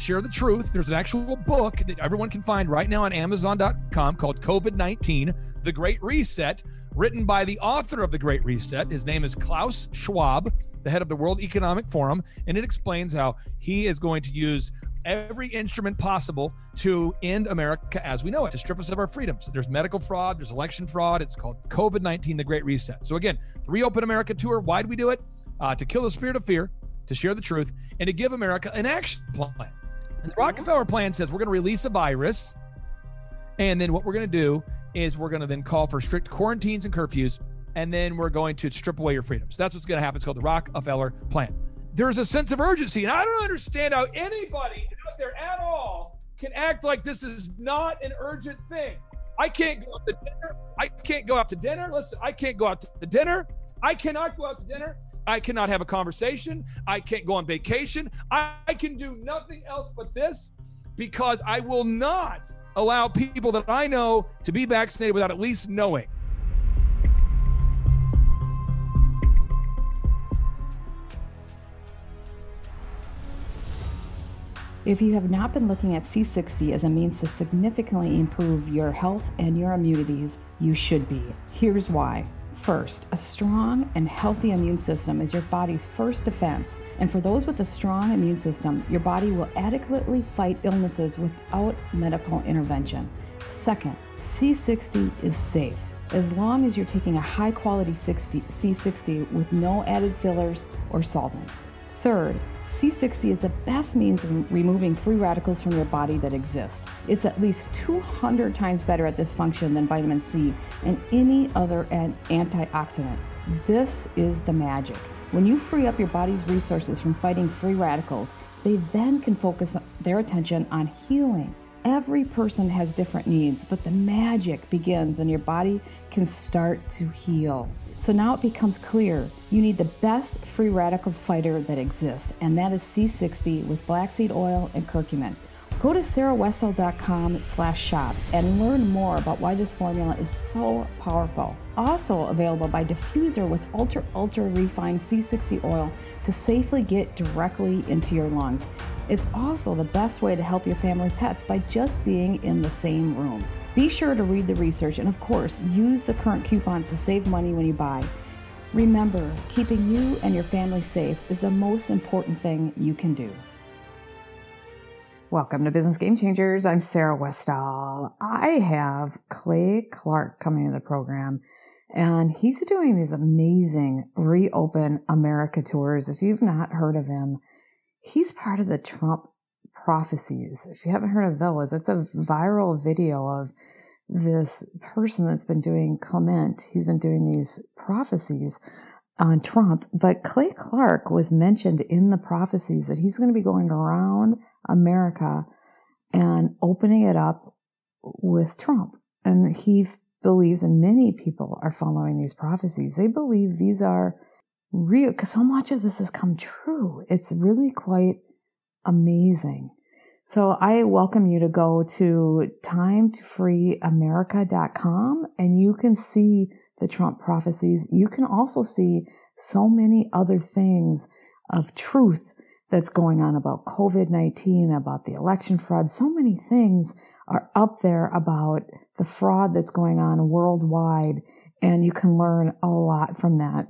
share the truth. There's an actual book that everyone can find right now on Amazon.com called COVID 19 The Great Reset, written by the author of The Great Reset. His name is Klaus Schwab, the head of the World Economic Forum. And it explains how he is going to use every instrument possible to end America as we know it, to strip us of our freedoms. There's medical fraud, there's election fraud. It's called COVID 19 The Great Reset. So, again, the Reopen America Tour, why do we do it? Uh, to kill the spirit of fear, to share the truth, and to give America an action plan. And the Rockefeller plan says we're going to release a virus. And then what we're going to do is we're going to then call for strict quarantines and curfews. And then we're going to strip away your freedoms. That's what's going to happen. It's called the Rockefeller plan. There's a sense of urgency. And I don't understand how anybody out there at all can act like this is not an urgent thing. I can't go out to dinner. I can't go out to dinner. Listen, I can't go out to dinner. I cannot go out to dinner. I cannot have a conversation. I can't go on vacation. I, I can do nothing else but this because I will not allow people that I know to be vaccinated without at least knowing. If you have not been looking at C60 as a means to significantly improve your health and your immunities, you should be. Here's why. First, a strong and healthy immune system is your body's first defense. And for those with a strong immune system, your body will adequately fight illnesses without medical intervention. Second, C60 is safe. As long as you're taking a high quality 60, C60 with no added fillers or solvents. Third, C60 is the best means of removing free radicals from your body that exist. It's at least 200 times better at this function than vitamin C and any other antioxidant. This is the magic. When you free up your body's resources from fighting free radicals, they then can focus their attention on healing. Every person has different needs, but the magic begins when your body can start to heal. So now it becomes clear you need the best free radical fighter that exists, and that is C60 with black seed oil and curcumin. Go to sarahwestall.com slash shop and learn more about why this formula is so powerful. Also available by Diffuser with ultra, ultra refined C60 oil to safely get directly into your lungs. It's also the best way to help your family pets by just being in the same room. Be sure to read the research and, of course, use the current coupons to save money when you buy. Remember, keeping you and your family safe is the most important thing you can do. Welcome to Business Game Changers. I'm Sarah Westall. I have Clay Clark coming to the program, and he's doing these amazing Reopen America tours. If you've not heard of him, he's part of the Trump prophecies. If you haven't heard of those, it's a viral video of this person that's been doing Clement. He's been doing these prophecies on Trump, but Clay Clark was mentioned in the prophecies that he's going to be going around America and opening it up with Trump. And he believes, and many people are following these prophecies. They believe these are real because so much of this has come true. It's really quite amazing. So I welcome you to go to timetofreeamerica.com and you can see the Trump prophecies. You can also see so many other things of truth that's going on about COVID-19, about the election fraud. So many things are up there about the fraud that's going on worldwide and you can learn a lot from that.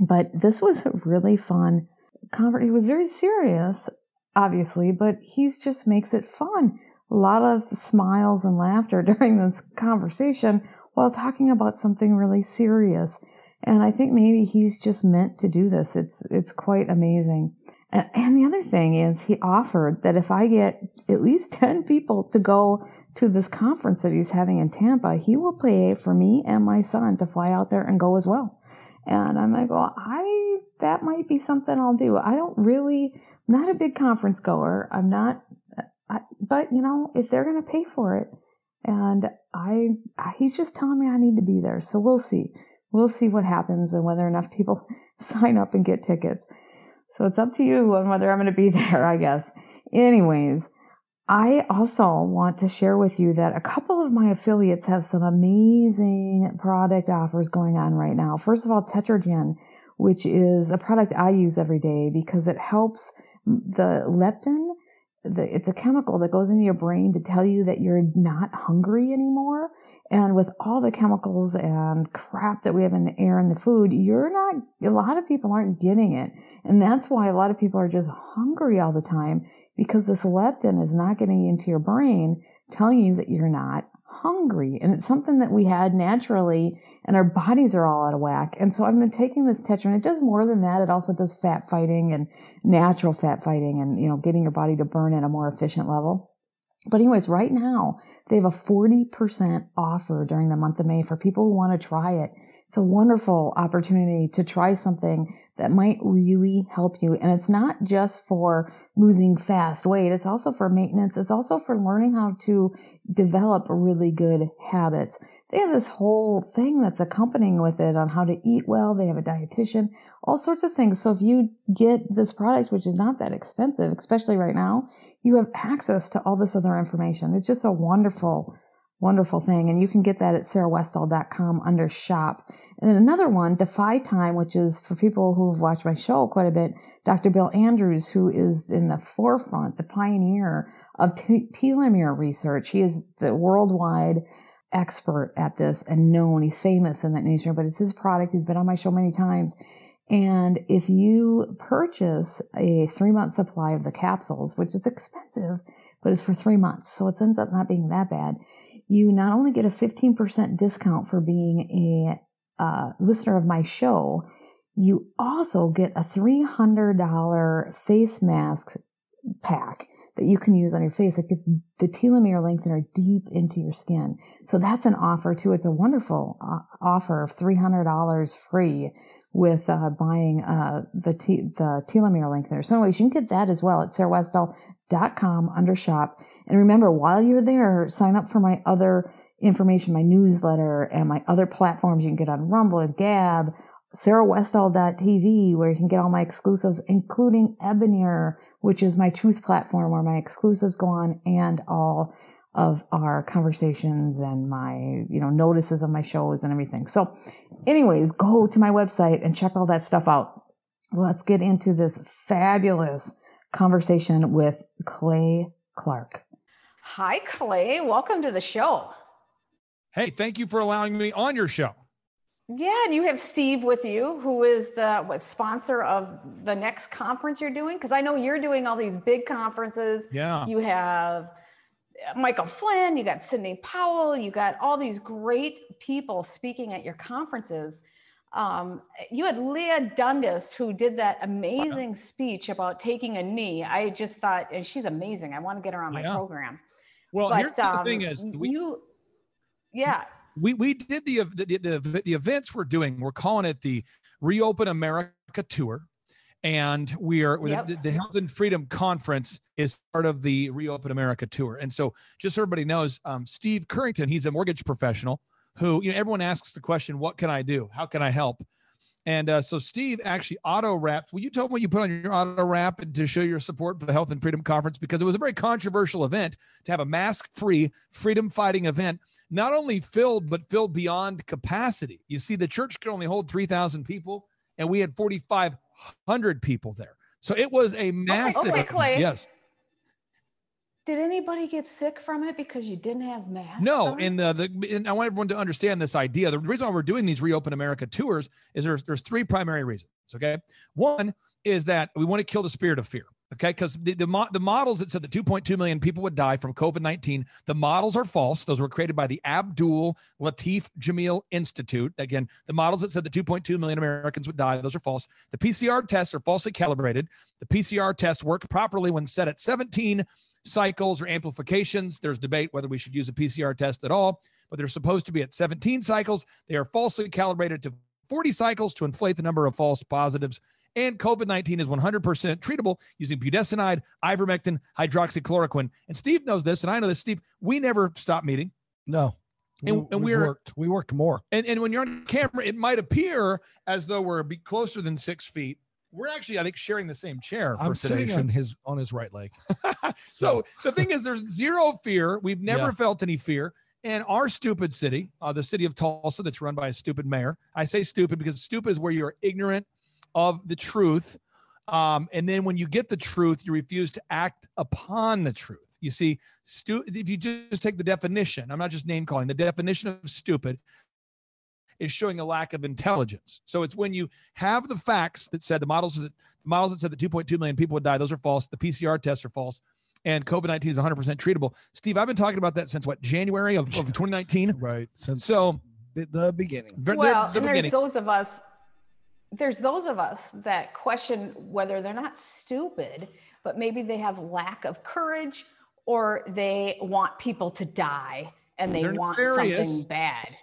But this was a really fun conversation. It was very serious obviously, but he just makes it fun. A lot of smiles and laughter during this conversation while talking about something really serious. And I think maybe he's just meant to do this. It's it's quite amazing. And, the other thing is he offered that if I get at least 10 people to go to this conference that he's having in Tampa, he will pay for me and my son to fly out there and go as well. And I'm like, well, I that might be something I'll do. I don't really I'm not a big conference goer. I'm not, I, but you know, if they're going to pay for it, and I, he's just telling me I need to be there. So we'll see. We'll see what happens and whether enough people sign up and get tickets. So it's up to you on whether I'm going to be there, I guess. Anyways, I also want to share with you that a couple of my affiliates have some amazing product offers going on right now. First of all, Tetragen, which is a product I use every day because it helps the leptin the, it's a chemical that goes into your brain to tell you that you're not hungry anymore. And with all the chemicals and crap that we have in the air and the food, you're not, a lot of people aren't getting it. And that's why a lot of people are just hungry all the time because this leptin is not getting into your brain, telling you that you're not hungry. And it's something that we had naturally and our bodies are all out of whack. And so I've been taking this tetra and it does more than that. It also does fat fighting and natural fat fighting and, you know, getting your body to burn at a more efficient level. But anyways, right now they have a 40% offer during the month of May for people who want to try it. It's a wonderful opportunity to try something that might really help you. And it's not just for losing fast weight. It's also for maintenance. It's also for learning how to develop really good habits. They have this whole thing that's accompanying with it on how to eat well. They have a dietitian, all sorts of things. So if you get this product, which is not that expensive, especially right now, you have access to all this other information. It's just a wonderful, wonderful thing. And you can get that at sarahwestall.com under shop. And then another one, Defy Time, which is for people who've watched my show quite a bit, Dr. Bill Andrews, who is in the forefront, the pioneer of t- telomere research. He is the worldwide expert at this and known. He's famous in that nation, but it's his product. He's been on my show many times. And if you purchase a three month supply of the capsules, which is expensive, but it's for three months, so it ends up not being that bad, you not only get a 15% discount for being a uh, listener of my show, you also get a $300 face mask pack that you can use on your face. It gets the telomere lengthener deep into your skin. So that's an offer too. It's a wonderful uh, offer of $300 free with uh, buying uh, the, the telomere lengthener. So anyways, you can get that as well at sarahwestall.com under shop. And remember, while you're there, sign up for my other information, my newsletter and my other platforms you can get on Rumble and Gab, sarahwestall.tv, where you can get all my exclusives, including Ebonier, which is my truth platform where my exclusives go on and all of our conversations and my, you know, notices of my shows and everything. So anyways, go to my website and check all that stuff out. Let's get into this fabulous conversation with Clay Clark. Hi, Clay. Welcome to the show. Hey, thank you for allowing me on your show. Yeah, and you have Steve with you, who is the what sponsor of the next conference you're doing? Because I know you're doing all these big conferences. Yeah. You have uh, Michael Flynn, you got Sidney Powell, you got all these great people speaking at your conferences. Um, you had Leigh Dundas, who did that amazing speech about taking a knee. I just thought, and she's amazing. I want to get her on my yeah. program. Well, but, here's um, the thing is, we, you, yeah we we did the, the the the events we're doing. We're calling it the Reopen America Tour, and we are yep. the, the, Health and Freedom Conference is part of the Reopen America Tour. And so, just so everybody knows, um, Steve Currington, he's a mortgage professional who you know everyone asks the question, "What can I do? How can I help?" And uh, so Steve actually auto wrapped. Will you tell me what you put on your auto wrap to show your support for the Health and Freedom Conference? Because it was a very controversial event to have a mask free freedom fighting event, not only filled, but filled beyond capacity. You see, the church could only hold 3,000 people, and we had 4,500 people there. So it was a massive. Okay, Clay. Yes. Did anybody get sick from it because you didn't have masks? No, and, uh, the and I want everyone to understand this idea. The reason why we're doing these Reopen America tours is there's there's three primary reasons. Okay, one is that we want to kill the spirit of fear. Okay, because the, the, mo- the models that said that 2.2 million people would die from COVID 19, the models are false. Those were created by the Abdul Latif Jameel Institute. Again, the models that said that 2.2 million Americans would die, those are false. The PCR tests are falsely calibrated. The PCR tests work properly when set at 17 cycles or amplifications. There's debate whether we should use a PCR test at all, but they're supposed to be at 17 cycles. They are falsely calibrated to 40 cycles to inflate the number of false positives. And COVID 19 is 100% treatable using budesonide, ivermectin, hydroxychloroquine. And Steve knows this, and I know this. Steve, we never stop meeting. No. And, and we worked. We worked more. And, and when you're on camera, it might appear as though we're closer than six feet we're actually, I think, sharing the same chair. I'm sitting on his on his right leg. so, so the thing is, there's zero fear. We've never yeah. felt any fear. And our stupid city, uh, the city of Tulsa, that's run by a stupid mayor. I say stupid because stupid is where you're ignorant of the truth Um, and then when you get the truth, you refuse to act upon the truth. You see, stu- if you just take the definition, I'm not just name calling, the definition of stupid is showing a lack of intelligence. So it's when you have the facts that said the models that the models that said that 2.2 million people would die, those are false. The PCR tests are false. And COVID 19 is 100% treatable. Steve, I've been talking about that since what, January of, of 2019? Right. Since So, the, the beginning. the- the- well, the and there's beginning. those of us, there's those of us that question whether they're not stupid, but maybe they have lack of courage or they want people to die and they They're want nefarious. something bad.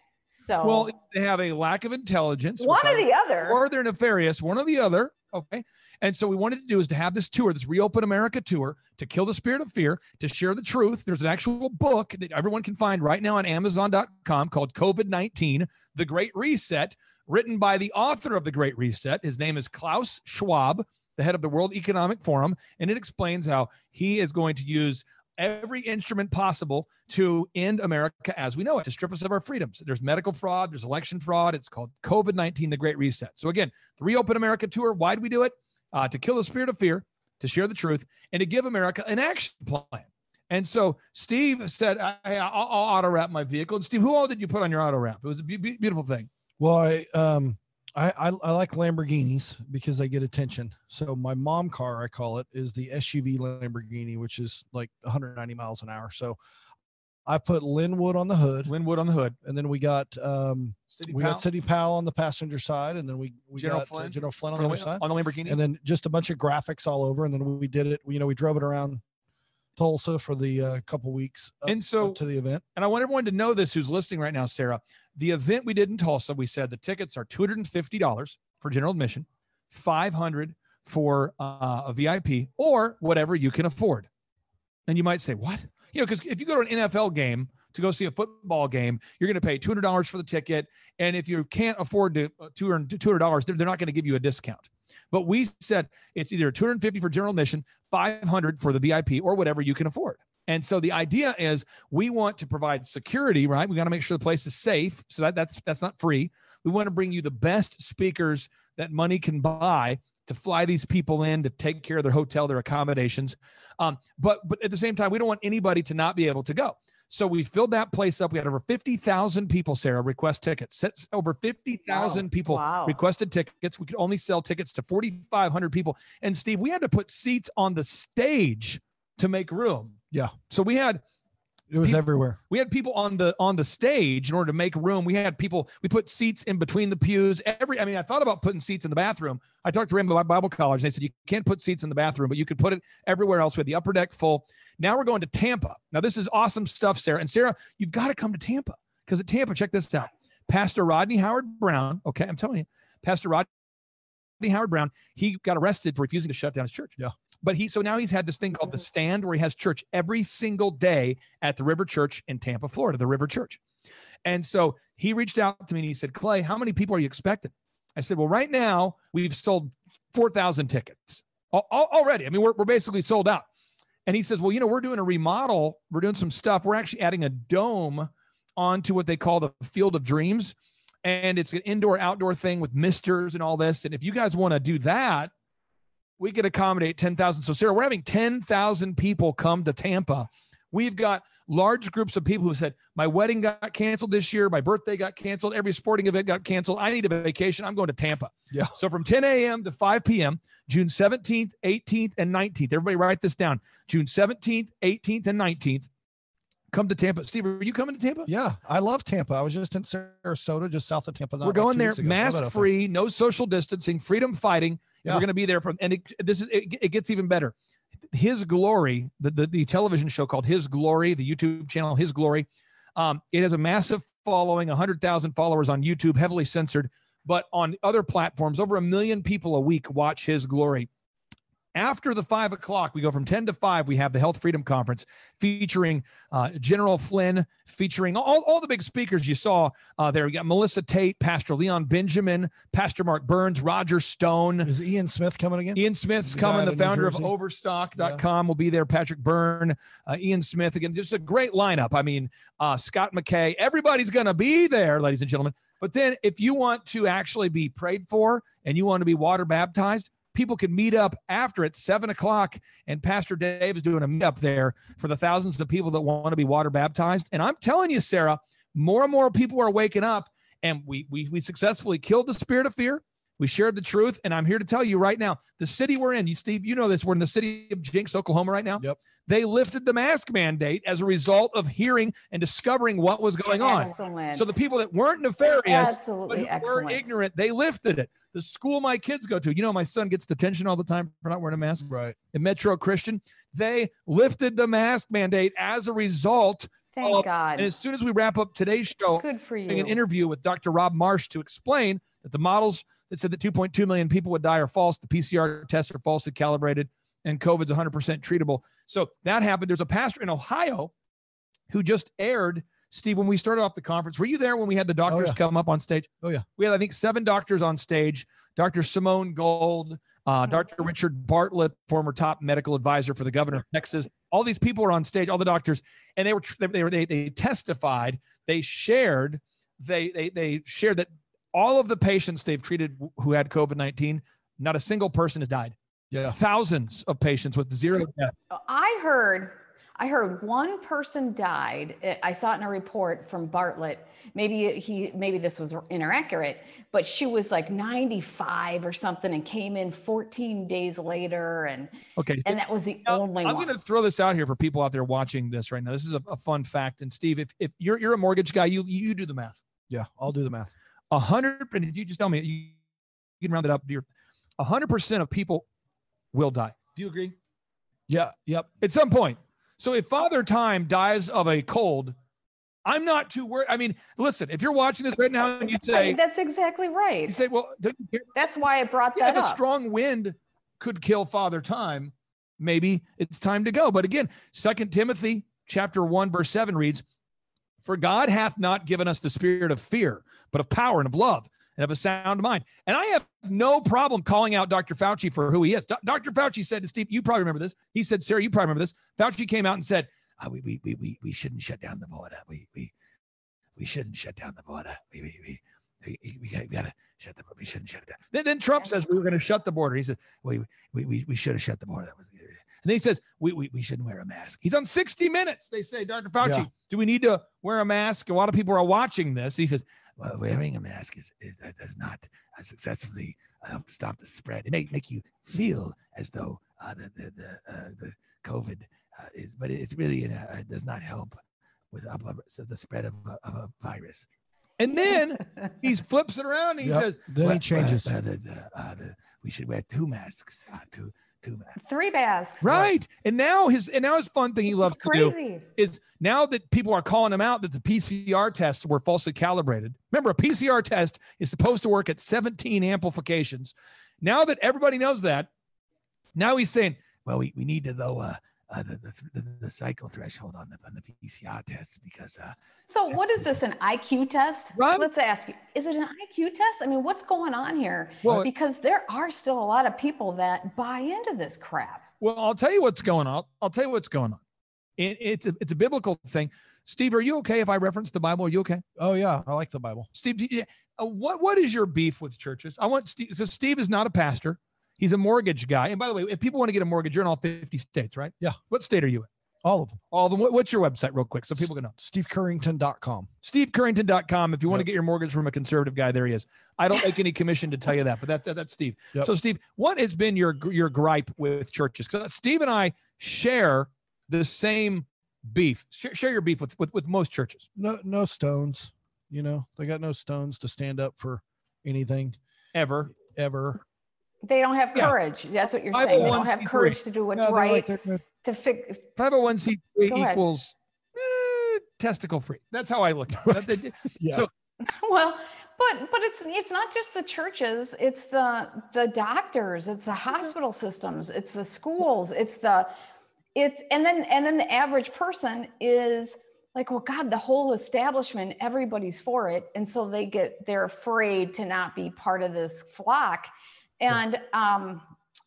So Well, they have a lack of intelligence. one or I- the other. or they're nefarious, one or the other. Okay. And so we wanted to do is to have this tour, this Reopen America tour, to kill the spirit of fear, to share the truth. There's an actual book that everyone can find right now on Amazon.com called COVID 19, The Great Reset, written by the author of The Great Reset. His name is Klaus Schwab, the head of the World Economic Forum. And it explains how he is going to use every instrument possible to end America as we know it, to strip us of our freedoms. There's medical fraud, there's election fraud. It's called COVID 19, the Great Reset. So, again, the Reopen America tour, why do we do it? Uh, to kill the spirit of fear, to share the truth, and to give America an action plan. And so Steve said, Hey, I'll, I'll auto wrap my vehicle. And Steve, who all did you put on your auto wrap? It was a be- be- beautiful thing. Well, I um I, I I like Lamborghinis because they get attention. So my mom car, I call it, is the SUV Lamborghini, which is like 190 miles an hour. So I put Lin Wood on the hood, Lin Wood on the hood. and then we got um City we Pal got Sidney Powell on the passenger side, and then we we General got uh, Flynn General Flynn on the, other side, on the Lamborghini. and then just a bunch of graphics all over, and then we did it. You know, we drove it around Tulsa for the uh, couple weeks And so- to the event. and I want everyone to know this who's listening right now, Sarah. The event we did in Tulsa, we said the tickets are $250 for general admission, 500 for uh, a VIP, or whatever you can afford. And you might say, what? You know, because if you go to an NFL game to go see a football game, you're going to pay $200 for the ticket. And if you can't afford to uh, $200, $200 they're, they're not going to give you a discount. But we said it's either 250 for general admission, 500 for the VIP, or whatever you can afford. And so the idea is we want to provide security, right? We got to make sure the place is safe. So that, that's that's not free. We want to bring you the best speakers that money can buy to fly these people in to take care of their hotel, their accommodations. Um, but but at the same time, we don't want anybody to not be able to go. So we filled that place up. We had over 50,000 people, Sarah, request tickets. Over 50,000 Wow. people Wow. requested tickets. We could only sell tickets to 4,500 people. And Steve, we had to put seats on the stage to make room. Yeah. So we had It was People- everywhere. we had people on the on the stage in order to make room. We had people. We put seats in between the pews. Every. I mean, I thought about putting seats in the bathroom. I talked to Rhema Bible College. And they said you can't put seats in the bathroom, but you could put it everywhere else. We had the upper deck full. Now we're going to Tampa. Now this is awesome stuff, Sarah. And Sarah, you've got to come to Tampa because at Tampa, check this out. Pastor Rodney Howard Browne. Okay, I'm telling you, Pastor Rodney Howard Browne. He got arrested for refusing to shut down his church. Yeah. But he so now he's had this thing called the stand where he has church every single day at the River Church in Tampa, Florida, the River Church. And so he reached out to me and he said, Clay, how many people are you expecting? I said, Well, right now we've sold 4,000 tickets Al- al- already. I mean, we're, we're basically sold out. And he says, Well, you know, we're doing a remodel, we're doing some stuff. We're actually adding a dome onto what they call the Field of Dreams. And it's an indoor outdoor thing with misters and all this. And if you guys want to do that, we could accommodate 10,000. So, Sarah, we're having 10,000 people come to Tampa. We've got large groups of people who said, My wedding got canceled this year. My birthday got canceled. Every sporting event got canceled. I need a vacation. I'm going to Tampa. Yeah. So, from 10 a.m. to 5 p.m., June 17th, 18th, and 19th. Everybody write this down. June 17th, 18th, and 19th. Come to Tampa. Steve, are you coming to Tampa? Yeah, I love Tampa. I was just in Sarasota, just south of Tampa. We're going there, weeks ago. Love that mask free, no social distancing, freedom fighting. Yeah. We're going to be there from, and it, this is it, it gets even better. His Glory, the, the the television show called His Glory, the YouTube channel His Glory. Um, it has a massive following, hundred thousand followers on YouTube, heavily censored, but on other platforms, over a million people a week watch His Glory. After the five o'clock, we go from 10 to 5. We have the Health Freedom Conference featuring uh, General Flynn, featuring all, all the big speakers you saw uh, there. We got Melissa Tate, Pastor Leon Benjamin, Pastor Mark Burns, Roger Stone. Is Ian Smith coming again? Ian Smith's The coming, the founder of. Overstock.com will be there. Patrick Byrne, uh, Ian Smith. Again, just a great lineup. I mean, uh, Scott McKay, everybody's going to be there, ladies and gentlemen. But then if you want to actually be prayed for and you want to be water baptized, people could meet up after at seven o'clock. And Pastor Dave is doing a meetup there for the thousands of people that want to be water baptized. And I'm telling you, Sarah, more and more people are waking up. And we we we successfully killed the spirit of fear. We shared the truth, and I'm here to tell you right now, the city we're in, you Steve, you know this, we're in the city of Jenks, Oklahoma right now. Yep. They lifted the mask mandate as a result of hearing and discovering what was going on. Excellent. So the people that weren't nefarious, but absolutely who were ignorant, they lifted it. The school my kids go to, you know, my son gets detention all the time for not wearing a mask Right. in Metro Christian. They lifted the mask mandate as a result. Thank Oh, God. And as soon as we wrap up today's show, Good for doing an interview with Dr. Rob Marsh to explain that the models that said that 2.2 million people would die are false. The PCR tests are falsely calibrated, and COVID's 100% treatable. So that happened. There's a pastor in Ohio who just aired. Steve, when we started off the conference, were you there when we had the doctors yeah. come up on stage? Oh, yeah. We had, I think, seven doctors on stage. Dr. Simone Gold, uh, Dr. Richard Bartlett, former top medical advisor for the governor of Texas. All these people were on stage, all the doctors, and they were they were they, they testified, they shared, they they they shared that all of the patients they've treated who had COVID nineteen, not a single person has died. Yeah. Thousands of patients with zero death. I heard, I heard one person died. I- I saw it in a report from Bartlett. Maybe he, maybe this was inaccurate, but she was like 95 or something and came in 14 days later, and Okay. and that was the Now, only I'm one. going to throw this out here for people out there watching this right now. This is a, a fun fact. And Steve, if, if you're you're a mortgage guy, you you do the math. Yeah. I'll do the math. A hundred, and you just tell me you, you can round it up. Your hundred percent of people will die. Do you agree? Yeah. Yep. At some point. So if Father Time dies of a cold, I'm not too worried. I mean, listen, if you're watching this right now and you say That's exactly right, you say, well? That's why I brought Yeah, that if a strong wind could kill Father Time, maybe it's time to go. But again, Second Timothy chapter 1, verse 7 reads, For God hath not given us the spirit of fear, but of power and of love and of a sound mind. And I have no problem calling out Dr. Fauci for who he is. Do- Dr. Fauci said to Steve, you probably remember this. He said, Sarah, you probably remember this. Fauci came out and said, "Uh, we, we, we, we, we shouldn't shut down the border. We, we, we shouldn't shut down the border. We, we, we, we, we, got, we gotta shut the we shouldn't shut it down. Then, then Trump says we were going to shut the border. He said, we, we, we, we should have shut the border. That was, and then he says we, we, we shouldn't wear a mask. He's on 60 Minutes. They say, Dr. Fauci, Yeah. do we need to wear a mask? A lot of people are watching this. He says, wearing a mask is, is uh, does not uh, successfully uh, help stop the spread. It may make you feel as though uh, the the the, uh, the COVID uh, is, but it's really uh, uh, does not help with uh, so the spread of, a- of a virus. And then he flips it around. And he Yep. says, Then "Well, he changes. uh, the, the, uh, the, we should wear two masks. Uh, two two masks. Three masks. Right. And now his and now his fun thing he loves to do crazy. is now that people are calling him out that the PCR tests were falsely calibrated. Remember, a PCR test is supposed to work at 17 amplifications. Now that everybody knows that, now he's saying, well, we, we need to though uh, the, the, the, the cycle threshold on the, on the PCR tests because uh, So what is this, an IQ test? Right. Let's ask you, is it an IQ test? I mean, what's going on here? Well- because there are still a lot of people that buy into this crap. Well, I'll tell you what's going on. I'll tell you what's going on. It, it's a, it's a biblical thing. Steve, are you okay if I reference the Bible? Are you okay? Oh yeah. I like the Bible. Steve, do you- uh, what what is your beef with churches? I want Steve. So Steve is not a pastor. He's a mortgage guy. And by the way, if people want to get a mortgage, you're in all 50 states, right? Yeah. What state are you in? All of them. All of them. What, what's your website, real quick, so people can know? SteveCurrington.com. SteveCurrington.com. If you want to get your mortgage from a conservative guy, there he is. I don't make any commission to tell you that, but that's that's Steve. Yep. So, Steve, what has been your your gripe with churches? Because uh, Steve and I share the same beef. Share, share your beef with, with with most churches No, no stones. You know, they got no stones to stand up for anything ever. ever. They don't have Yeah. courage. That's what you're saying. They don't have courage to do what's No, right, like to fix. 501c3 equals eh, testicle free. That's how I look at it. Yeah. So- Well, but but it's it's not just the churches. It's the the doctors. It's the hospital systems. It's the schools. It's the it's and then and then the average person is like, well, God, the whole establishment, everybody's for it, and so they get they're afraid to not be part of this flock, and um,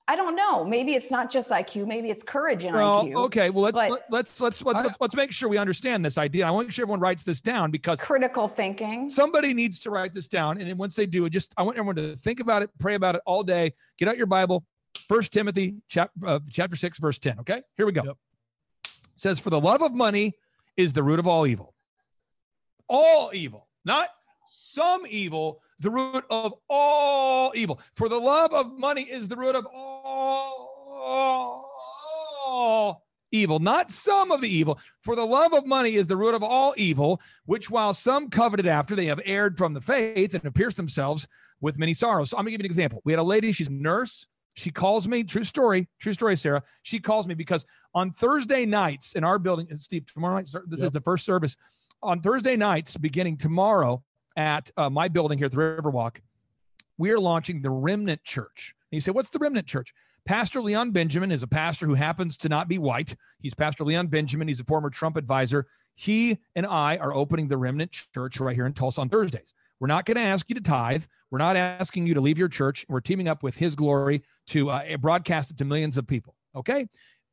I don't know. Maybe it's not just IQ. Maybe it's courage in Well, IQ. okay. Well, let, but- let, let's let's let's I- let's let's make sure we understand this idea. I want to make sure everyone writes this down because Critical thinking. somebody needs to write this down. And then once they do it, just I want everyone to think about it, pray about it all day. Get out your Bible, First Timothy chapter, uh, chapter 6, verse 10. Okay, here we go. Yep. It says, For the love of money is the root of all evil. All evil, not some evil, the root of all evil. For the love of money is the root of all, all evil, not some of the evil. For the love of money is the root of all evil, which while some coveted after, they have erred from the faith and have pierced themselves with many sorrows. So I'm gonna give you an example. We had a lady, she's a nurse. She calls me, true story, true story, Sarah. She calls me because on Thursday nights in our building, Steve, tomorrow night, this Yep. is the first service. On Thursday nights, beginning tomorrow at uh, my building here at the Riverwalk, we are launching the Remnant Church. And you say, what's the Remnant Church? Pastor Leon Benjamin is a pastor who happens to not be white. He's Pastor Leon Benjamin. He's a former Trump advisor. He and I are opening the Remnant Church right here in Tulsa on Thursdays. We're not going to ask you to tithe. We're not asking you to leave your church. We're teaming up with His Glory to uh, broadcast it to millions of people. Okay.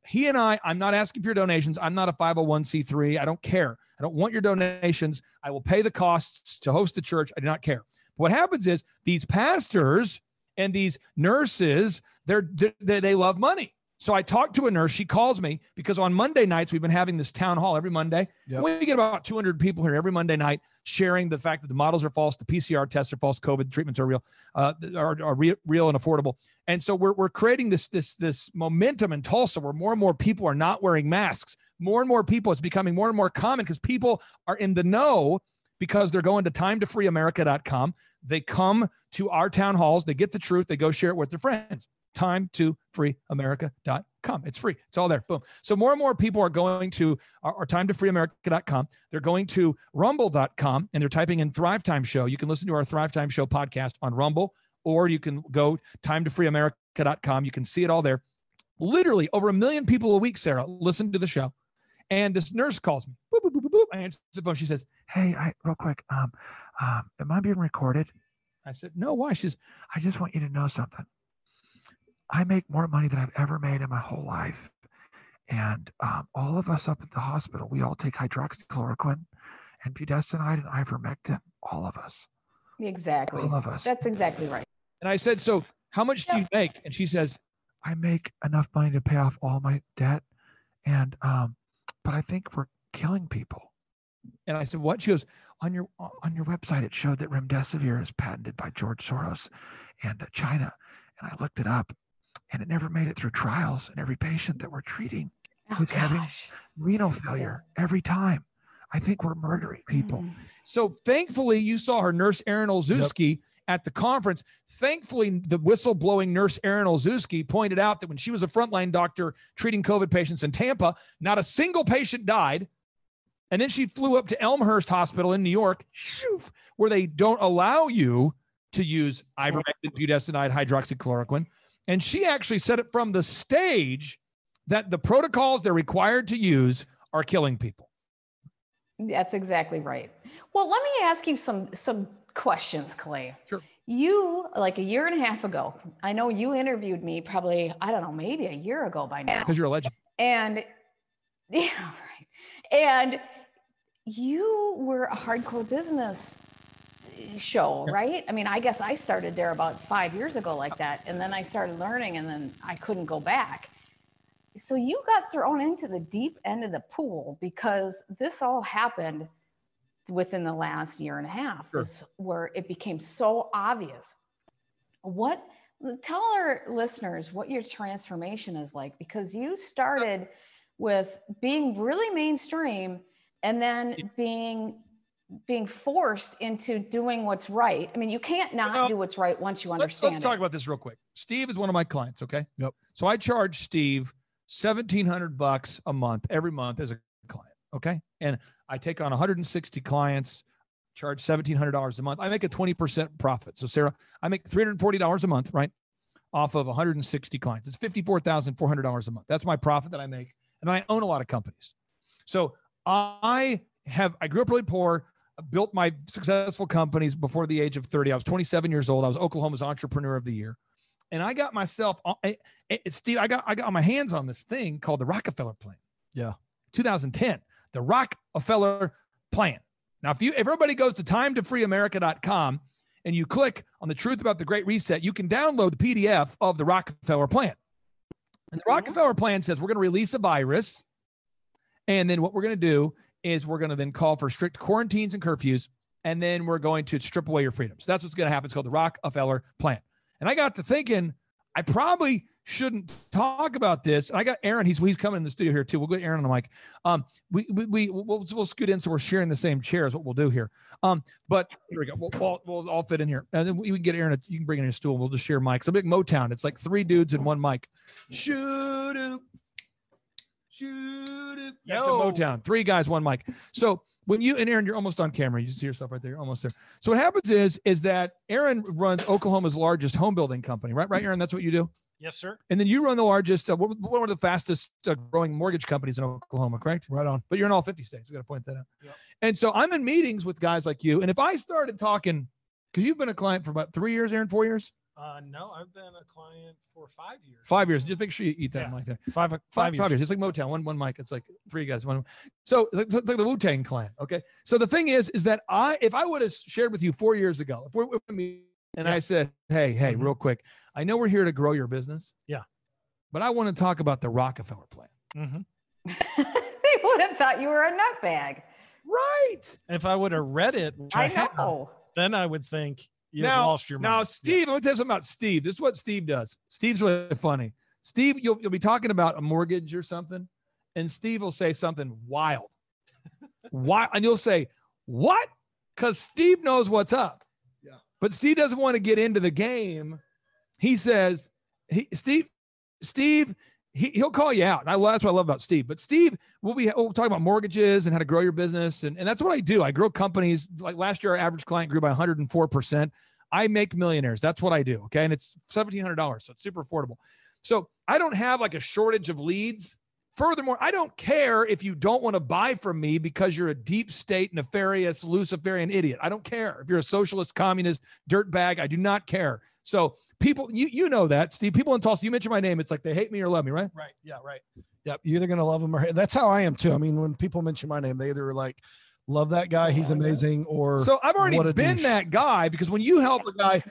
He and I, I'm not asking for your donations. I'm not a 501c3. I don't care. I don't want your donations. I will pay the costs to host the church. I do not care. What happens is these pastors and these nurses, they're, they they love money. So I talked to a nurse. She calls me because on Monday nights we've been having this town hall every Monday. Yep. We get about 200 people here every Monday night sharing the fact that the models are false, the PCR tests are false, COVID treatments are real, uh, are, are re- real and affordable. And so we're, we're creating this this this momentum in Tulsa where more and more people are not wearing masks. More and more people, it's becoming more and more common because people are in the know because they're going to timetofreeamerica.com. They come to our town halls, they get the truth, they go share it with their friends. Time to freeamerica.com. It's free. It's all there. Boom. So more and more people are going to our, our time to freeamerica.com. They're going to rumble.com and they're typing in Thrive Time Show. You can listen to our Thrive Time Show podcast on Rumble, or you can go time to freeamerica.com. You can see it all there. Literally over a million people a week, Sarah, listen to the show. And this nurse calls me. Boop, boop, boop, boop, boop. I answer the phone. She says, Hey, I real quick, um, um, am I being recorded? I said, No, why? She's, I just want you to know something. I make more money than I've ever made in my whole life. And um, all of us up at the hospital, we all take hydroxychloroquine and budesonide and ivermectin. All of us. Exactly. All of us. That's exactly right. And I said, So how much do you make? And she says, I make enough money to pay off all my debt. And, um, but I think we're killing people. And I said, What? She goes, On your on your website, it showed that remdesivir is patented by George Soros and uh, China. And I looked it up and it never made it through trials. And every patient that we're treating Oh, Who's having- renal failure every time. I think we're murdering people. Mm. So thankfully, you saw her, Nurse Erin Olszewski, at the conference. Thankfully, the whistleblowing nurse Erin Olszewski pointed out that when she was a frontline doctor treating COVID patients in Tampa, not a single patient died. And then she flew up to Elmhurst Hospital in New York, shoo, where they don't allow you to use ivermectin, budesonide, hydroxychloroquine. And she actually said it from the stage that the protocols they're required to use are killing people. That's exactly right. Well, let me ask you some some questions, Clay. Sure. You like a year and a half ago. I know you interviewed me probably I don't know maybe a year ago by now. Because you're a legend. And yeah, right. And you were a hardcore business show, right? I mean, I guess I started there about five years ago, like that. And then I started learning, and then I couldn't go back. So you got thrown into the deep end of the pool because this all happened within the last year and a half, Sure. where it became so obvious. What tell our listeners what your transformation is like because you started with being really mainstream and then being being forced into doing what's right. I mean, you can't not Well, do what's right once you Let's, understand let's talk about this real quick. Steve is one of my clients. Okay. Yep. So I charge Steve seventeen hundred bucks a month every month as a client. Okay. And I take on 160 clients, charge seventeen hundred dollars a month. I make a 20 percent profit. So Sarah, I make 340 dollars a month, right, off of 160 clients. It's 54,400 dollars a month. That's my profit that I make, and I own a lot of companies. So I have I grew up really poor built my successful companies before the age of 30. I was 27 years old. I was Oklahoma's entrepreneur of the year. And I got myself, I, I- Steve, I got, I got my hands on this thing called the Rockefeller plan. Yeah. 2010, the Rockefeller plan. Now, if you, if everybody goes to timetofreeamerica.com and you click on the truth about the great reset, you can download the PDF of the Rockefeller plan. And the Rockefeller plan says we're going to release a virus. And then what we're going to do is we're going to then call for strict quarantines and curfews. And then we're going to strip away your freedoms. That's what's going to happen. It's called the Rockefeller plan. And I got to thinking, I probably shouldn't talk about this. I got Aaron. He's he's coming in the studio here too. We'll get Aaron on the mic. Um, we we, we we'll, we'll scoot in so we're sharing the same chair. Is what we'll do here. Um, but here we go. We'll, we'll, we'll all fit in here, and then we can get Aaron. You can bring in a stool. We'll just share mics. A big Motown. It's like three dudes and one mic. Shoot. Shoot it. That's a Motown. Three guys, one mic. So when you and Aaron, you're almost on camera. You just see yourself right there. You're almost there. So what happens is, is that Aaron runs Oklahoma's largest home building company, right? Right, Aaron. That's what you do. Yes, sir. And then you run the largest, uh, one of the fastest uh, growing mortgage companies in Oklahoma, correct? Right on. But you're in all 50 states. We got to point that out. Yep. And so I'm in meetings with guys like you. And if I started talking, because you've been a client for about three years, Aaron, four years, Uh, no, I've been a client for five years. five years. Just make sure you eat that Yeah. mic there. Five, five, Five, years. five years. It's like Motown. One one mic. It's like three guys. One. So it's like the Wu Tang Clan. Okay. So the thing is, is that I if I would have shared with you four years ago, if we're with me and Yeah. I said, hey, hey, Mhm. real quick, I know we're here to grow your business. Yeah. But I want to talk about the Rockefeller plan. Mm-hmm. they would have thought you were a nutbag. Right. If I would have read it, which I, I have, know. then I would think you Now- lost your mind. Now. Steve, let me tell you something about Steve. This is what Steve does. Steve's really funny. Steve, you'll, you'll be talking about a mortgage or something, and Steve will say something wild. Why? And you'll say, What? Because Steve knows what's up. Yeah. But Steve doesn't want to get into the game. He says, he, Steve, Steve, he, he'll call you out. And I, well, that's what I love about Steve. But Steve, we'll be we'll talk about mortgages and how to grow your business. And, and that's what I do. I grow companies. Like last year, our average client grew by 104%. I make millionaires. That's what I do. Okay. And it's $1,700. So it's super affordable. So I don't have like a shortage of leads. Furthermore, I don't care if you don't want to buy from me because you're a deep state, nefarious, Luciferian idiot. I don't care if you're a socialist, communist, dirtbag. I do not care. So people, you you know that, Steve. People in Tulsa, you mention my name, it's like they hate me or love me, right? Right. Yeah. Right. Yep. You're either gonna love them or hate. That's how I am too. I mean, when people mention my name, they either like love that guy, oh, he's amazing, or So I've already been douche. that guy because when you help a guy,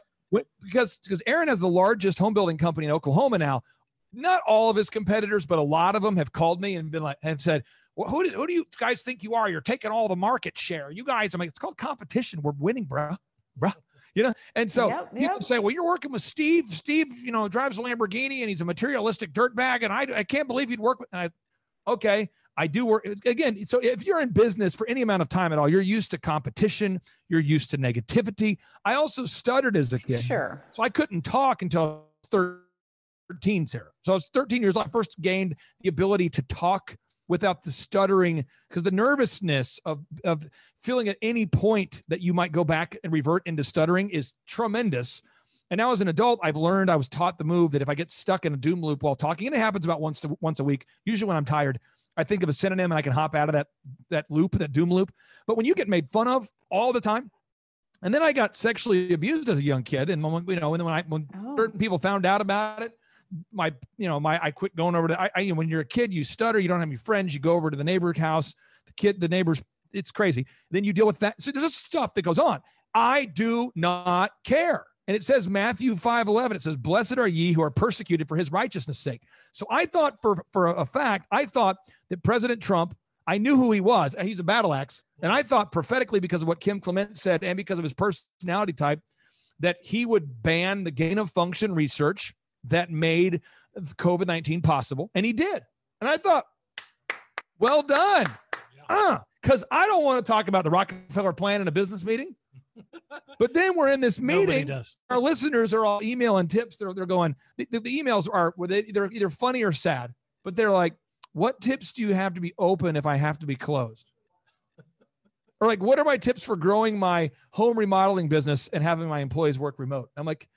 because because Aaron has the largest home building company in Oklahoma now. Not all of his competitors, but a lot of them have called me and been like, have said, well, who do, who do you guys think you are? You're taking all the market share. You guys, I'm like, it's called competition. We're winning, bro, bro. You know, and so Yep, people yep. say, well, you're working with Steve. Steve, you know, drives a Lamborghini and he's a materialistic dirtbag, and I, I can't believe you'd work with. And I, okay, I do work again. So if you're in business for any amount of time at all, you're used to competition, you're used to negativity. I also stuttered as a kid, Sure. so I couldn't talk until 13, Sarah. So I was 13 years old. I first gained the ability to talk without the stuttering because the nervousness of of feeling at any point that you might go back and revert into stuttering is tremendous. And now as an adult, I've learned I was taught the move that if I get stuck in a doom loop while talking, and it happens about once to once a week, usually when I'm tired, I think of a synonym and I can hop out of that that loop, that doom loop. But when you get made fun of all the time, and then I got sexually abused as a young kid, and when, you know, and then when I when Oh. certain people found out about it, my you know my I quit going over to I, I when you're a kid, you stutter, you don't have any friends, you go over to the neighbor's house, the kid, the neighbors, it's crazy. Then you deal with that. So there's just stuff that goes on. I do not care. And it says Matthew 5 11, it says, Blessed are ye who are persecuted for his righteousness' sake. So I thought for for a fact, I thought that President Trump, I knew who he was. He's a battle axe. And I thought prophetically, because of what Kim Clement said and because of his personality type, that he would ban the gain of function research that made COVID 19 possible. And he did. And I thought, well done. Yeah. Uh, because I don't want to talk about the Rockefeller plan in a business meeting. But then we're in this meeting. does. Our listeners are all emailing tips. They're, they're going, the, the, the emails are, they, they're either funny or sad, but they're like, what tips do you have to be open if I have to be closed? Or like, what are my tips for growing my home remodeling business and having my employees work remote? I'm like,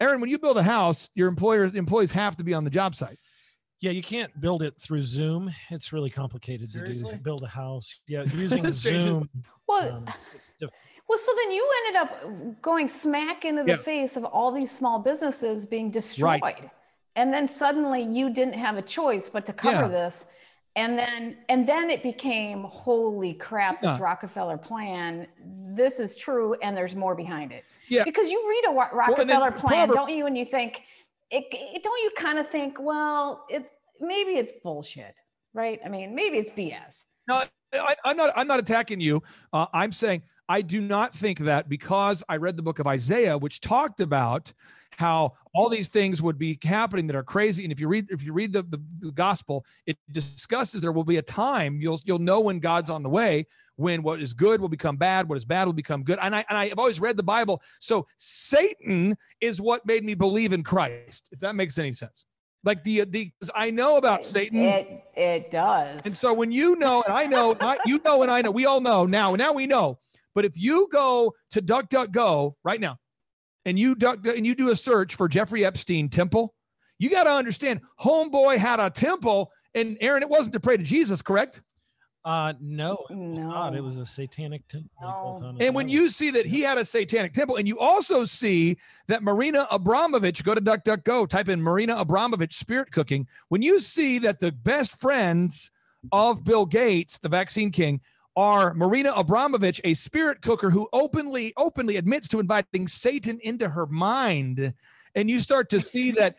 Aaron, when you build a house, your employers employees have to be on the job site. Yeah, you can't build it through Zoom. It's really complicated to do. Build a house. Yeah, using Zoom. Well, um, it's diff- well, so then you ended up going smack into the Yeah. face of all these small businesses being destroyed. And then suddenly you didn't have a choice but to cover Yeah. this. And then and then it became holy crap, this Yeah. Rockefeller plan. This is true and there's more behind it. Yeah. Because you read a Wa- and then Rockefeller plan, Proverbs- don't you? And you think it, it don't you kind of think, well, it's maybe it's bullshit, right? I mean, maybe it's BS. No, I, am not. I'm not attacking you. Uh, I'm saying I do not think that because I read the book of Isaiah, which talked about how all these things would be happening that are crazy. And if you read, if you read the, the, the gospel, it discusses there will be a time you'll you'll know when God's on the way, when what is good will become bad, what is bad will become good. And I and I've always read the Bible. So Satan is what made me believe in Christ, if that makes any sense like the the I know about Satan. It it does. And so when you know, and I know, I, you know, and I know, we all know now. Now we know. But if you go to DuckDuckGo right now, and you duck and you do a search for Jeffrey Epstein temple, you got to understand, Homeboy had a temple, and Aaron, it wasn't to pray to Jesus, correct? Uh, no, no, God, it was a satanic temple. No. And when you see that he had a satanic temple, and you also see that Marina Abramovich, go to DuckDuckGo, type in Marina Abramovich spirit cooking. When you see that the best friends of Bill Gates, the vaccine king, are Marina Abramovich, a spirit cooker who openly openly admits to inviting Satan into her mind, and you start to see that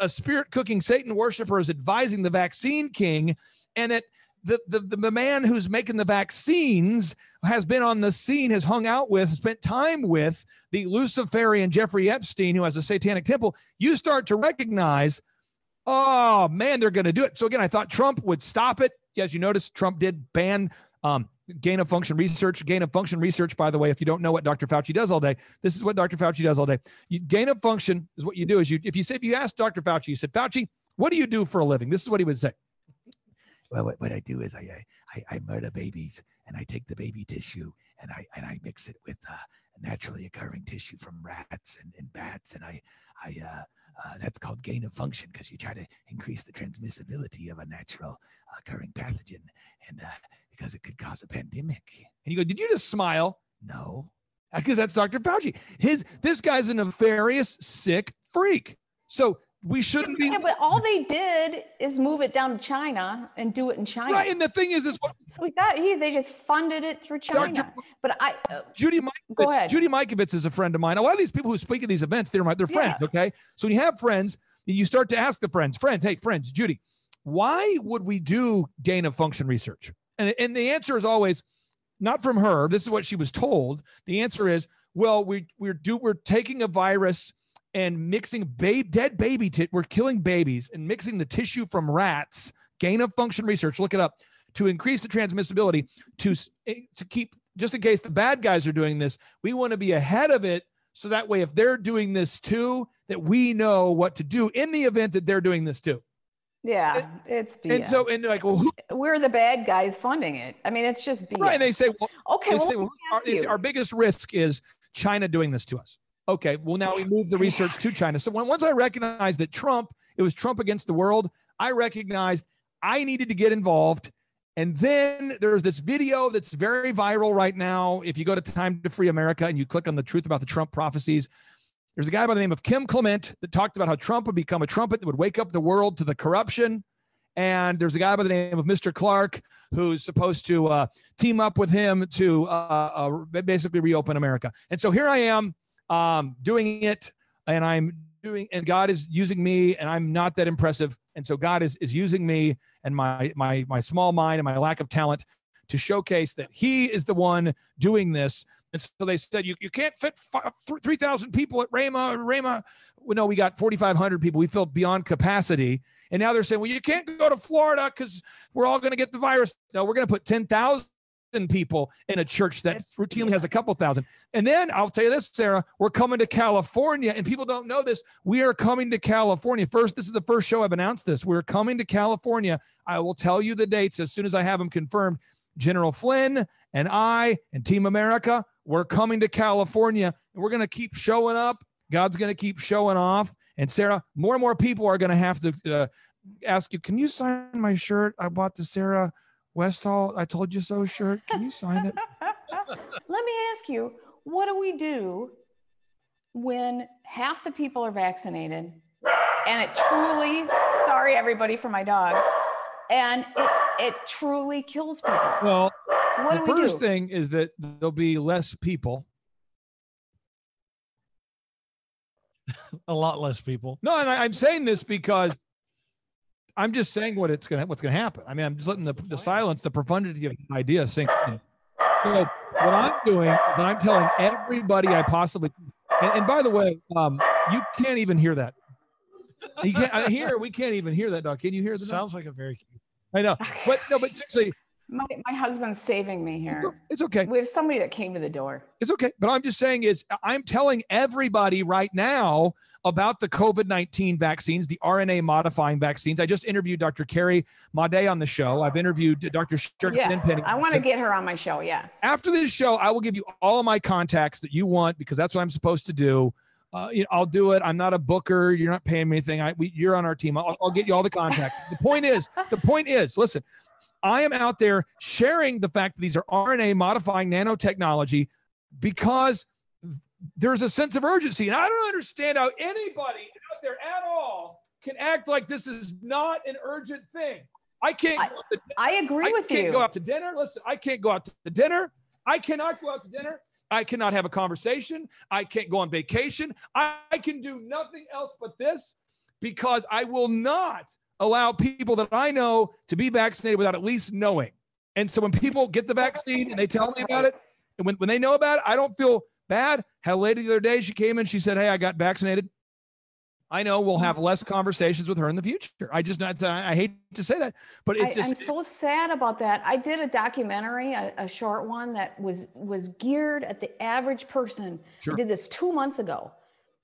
a spirit cooking Satan worshiper is advising the vaccine king, and that the, the, the man who's making the vaccines has been on the scene, has hung out with, spent time with the Luciferian Jeffrey Epstein, who has a satanic temple, you start to recognize, oh man, they're going to do it. So again, I thought Trump would stop it. As you notice, Trump did ban um, gain of function research. Gain of function research, by the way, if you don't know what Dr. Fauci does all day, this is what Dr. Fauci does all day. You, gain of function is what you do. Is you if you say if you ask Dr. Fauci, you said Fauci, what do you do for a living? This is what he would say well, what, what I do is I, I, I murder babies and I take the baby tissue and I, and I mix it with uh, naturally occurring tissue from rats and, and bats. And I, I, uh, uh, that's called gain of function because you try to increase the transmissibility of a natural occurring pathogen and uh, because it could cause a pandemic. And you go, did you just smile? No. Because that's Dr. Fauci. His, this guy's a nefarious, sick freak. So we shouldn't be. Yeah, but all they did is move it down to China and do it in China. Right, and the thing is, this. So we got here. They just funded it through China. Dr. But I. Uh, Judy Mikovits. Judy Mikovits is a friend of mine. A lot of these people who speak at these events, they're my, they're friends. Yeah. Okay, so when you have friends, you start to ask the friends, friends, hey, friends, Judy, why would we do gain of function research? And and the answer is always, not from her. This is what she was told. The answer is, well, we we're do we're taking a virus and mixing ba- dead baby t- we're killing babies and mixing the tissue from rats gain of function research look it up to increase the transmissibility to eh, to keep just in case the bad guys are doing this we want to be ahead of it so that way if they're doing this too that we know what to do in the event that they're doing this too yeah, it's BS. and so and like, well, who, we're the bad guys funding it. I mean, it's just BS. right. And they say, well, okay, well, say, well our, say, our biggest risk is China doing this to us. Okay, well now we move the research to China. So when, once I recognized that Trump, it was Trump against the world, I recognized I needed to get involved. And then there's this video that's very viral right now. If you go to Time to Free America and you click on the truth about the Trump prophecies, there's a guy by the name of Kim Clement that talked about how Trump would become a trumpet that would wake up the world to the corruption. And there's a guy by the name of Mr. Clark who's supposed to uh, team up with him to uh, uh, basically reopen America. And so here I am um, doing it and I'm doing and God is using me and I'm not that impressive. And so God is is using me and my my my small mind and my lack of talent to showcase that he is the one doing this. And so they said, you, you can't fit 3,000 people at Rhema. Rhema, well, no, we got 4,500 people. We filled beyond capacity. And now they're saying, well, you can't go to Florida because we're all going to get the virus. No, we're going to put 10,000 people in a church that routinely has a couple thousand. And then I'll tell you this, Sarah, we're coming to California, and people don't know this. We are coming to California. First, this is the first show I've announced this. We're coming to California. I will tell you the dates as soon as I have them confirmed. General Flynn and I and Team America, we're coming to California, and we're going to keep showing up. God's going to keep showing off. And Sarah, more and more people are going to have to uh, ask you, can you sign my shirt? I bought the Sarah Westall, I told you so shirt. Can you sign it? Let me ask you, what do we do when half the people are vaccinated and it truly, sorry everybody for my dog, and it, it truly kills people? Well, what the first thing is that there'll be less people a lot less people. No, and I, I'm saying this because I'm just saying what it's gonna what's gonna happen. I mean, I'm just letting the, the silence, the profundity of the idea sink in. So what I'm doing is I'm telling everybody I possibly and, and by the way, um, you can't even hear that. You can't I hear we can't even hear that dog. Can you hear the dog? Sounds like a very cute. I know. But no, but seriously, My, my husband's saving me here. it's okay. We have somebody that came to the door. It's okay. But I'm just saying is I'm telling everybody right now about the COVID-19 vaccines, the RNA modifying vaccines. I just interviewed Dr. Carrie Madej on the show. I've interviewed Dr. Sharon Yeah, Penny. I want to get her on my show. Yeah. After this show, I will give you all of my contacts that you want because that's what I'm supposed to do. Uh, you know, I'll do it. I'm not a booker. You're not paying me anything. I, we, you're on our team. I'll, I'll get you all the contacts. the point is, the point is, listen, I am out there sharing the fact that these are RNA modifying nanotechnology because there's a sense of urgency. And I don't understand how anybody out there at all can act like this is not an urgent thing. I can't. I- go out to I agree I with you. I can't go out to dinner. Listen, I can't go out to dinner. I cannot go out to dinner. I cannot have a conversation. I can't go on vacation. I, I can do nothing else but this because I will not allow people that I know to be vaccinated without at least knowing. And so when people get the vaccine and they tell me about it, and when, when they know about it, I don't feel bad. Had a lady the other day, she came in, she said, Hey, I got vaccinated. I know we'll have less conversations with her in the future. I just not, I hate to say that, but it's I, just, I'm so sad about that. I did a documentary, a, a short one that was was geared at the average person. Sure. I did this two months ago,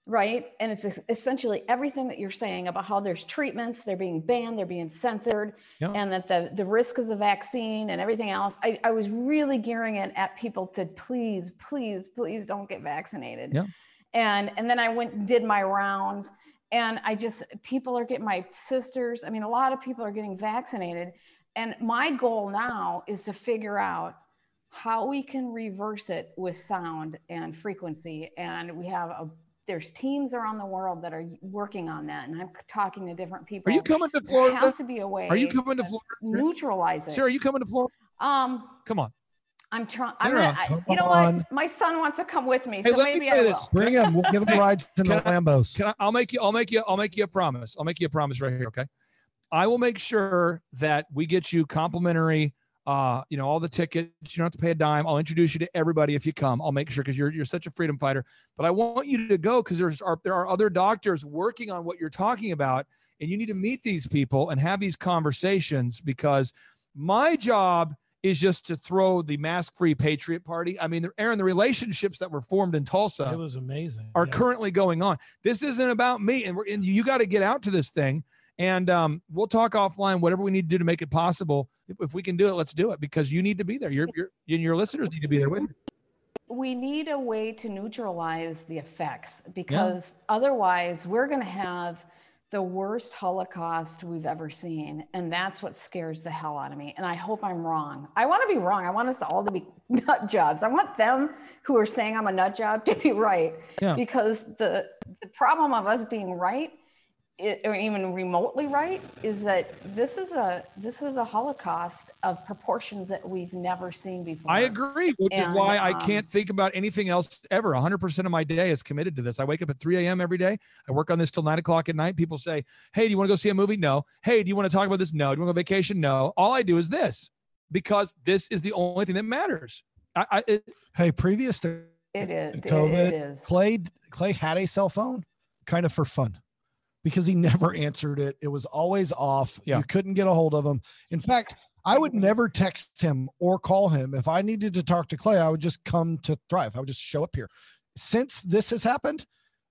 right? And it's essentially everything that you're saying about how there's treatments, they're being banned, they're being censored, Yeah. and that the the risk of the vaccine and everything else. I, I was really gearing it at people to please, please, please don't get vaccinated. Yeah. And and then I went and did my rounds and I just people are getting my sisters. I mean, a lot of people are getting vaccinated, and my goal now is to figure out how we can reverse it with sound and frequency. And we have a there's teams around the world that are working on that, and I'm talking to different people. are you coming to There Florida? has to be a way. Are you coming to Florida? Neutralize it? Sarah, are you coming to Florida? Um, Come on. I'm trying. I'm Sarah, gonna, I, come you know on. what? My son wants to come with me, Hey, so let me maybe tell I you will. this. Bring him. We'll give him rides in the I- Lambos. Can I, I'll make you. I'll make you. I'll make you a promise. I'll make you a promise right here. Okay. I will make sure that we get you complimentary. Uh, you know, all the tickets. You don't have to pay a dime. I'll introduce you to everybody if you come. I'll make sure because you're you're such a freedom fighter. But I want you to go because there's are, there are other doctors working on what you're talking about, and you need to meet these people and have these conversations because my job is just to throw the mask-free patriot party. I mean, Aaron, the relationships that were formed in Tulsa It was amazing. are Yeah. currently going on. This isn't about me, and we're and you got to get out to this thing. And um, we'll talk offline. Whatever we need to do to make it possible. If, if we can do it, let's do it because you need to be there. Your your and your listeners need to be there with you. we need a way to neutralize the effects because otherwise we're going to have the worst holocaust we've ever seen and that's what scares the hell out of me and i hope i'm wrong i want to be wrong i want us to all to be nut jobs i want them who are saying i'm a nut job to be right Yeah. because the the problem of us being right it, or even remotely right is that this is a this is a holocaust of proportions that we've never seen before I agree, which is And, why I um, can't think about anything else ever. 100% of my day is committed to this. I wake up at 3 a.m. every day. I work on this till nine o'clock at night. People say, Hey, do you want to go see a movie? No. Hey, do you want to talk about this? No. Do you want to go vacation? No. All I do is this because this is the only thing that matters. I, I it, Hey, previous to It is. it- COVID, it is. Clay Clay had a cell phone kind of for fun because he never answered it. It was always off. Yeah. You couldn't get a hold of him. In fact, I would never text him or call him. If I needed to talk to Clay, I would just come to Thrive. I would just show up here. Since this has happened,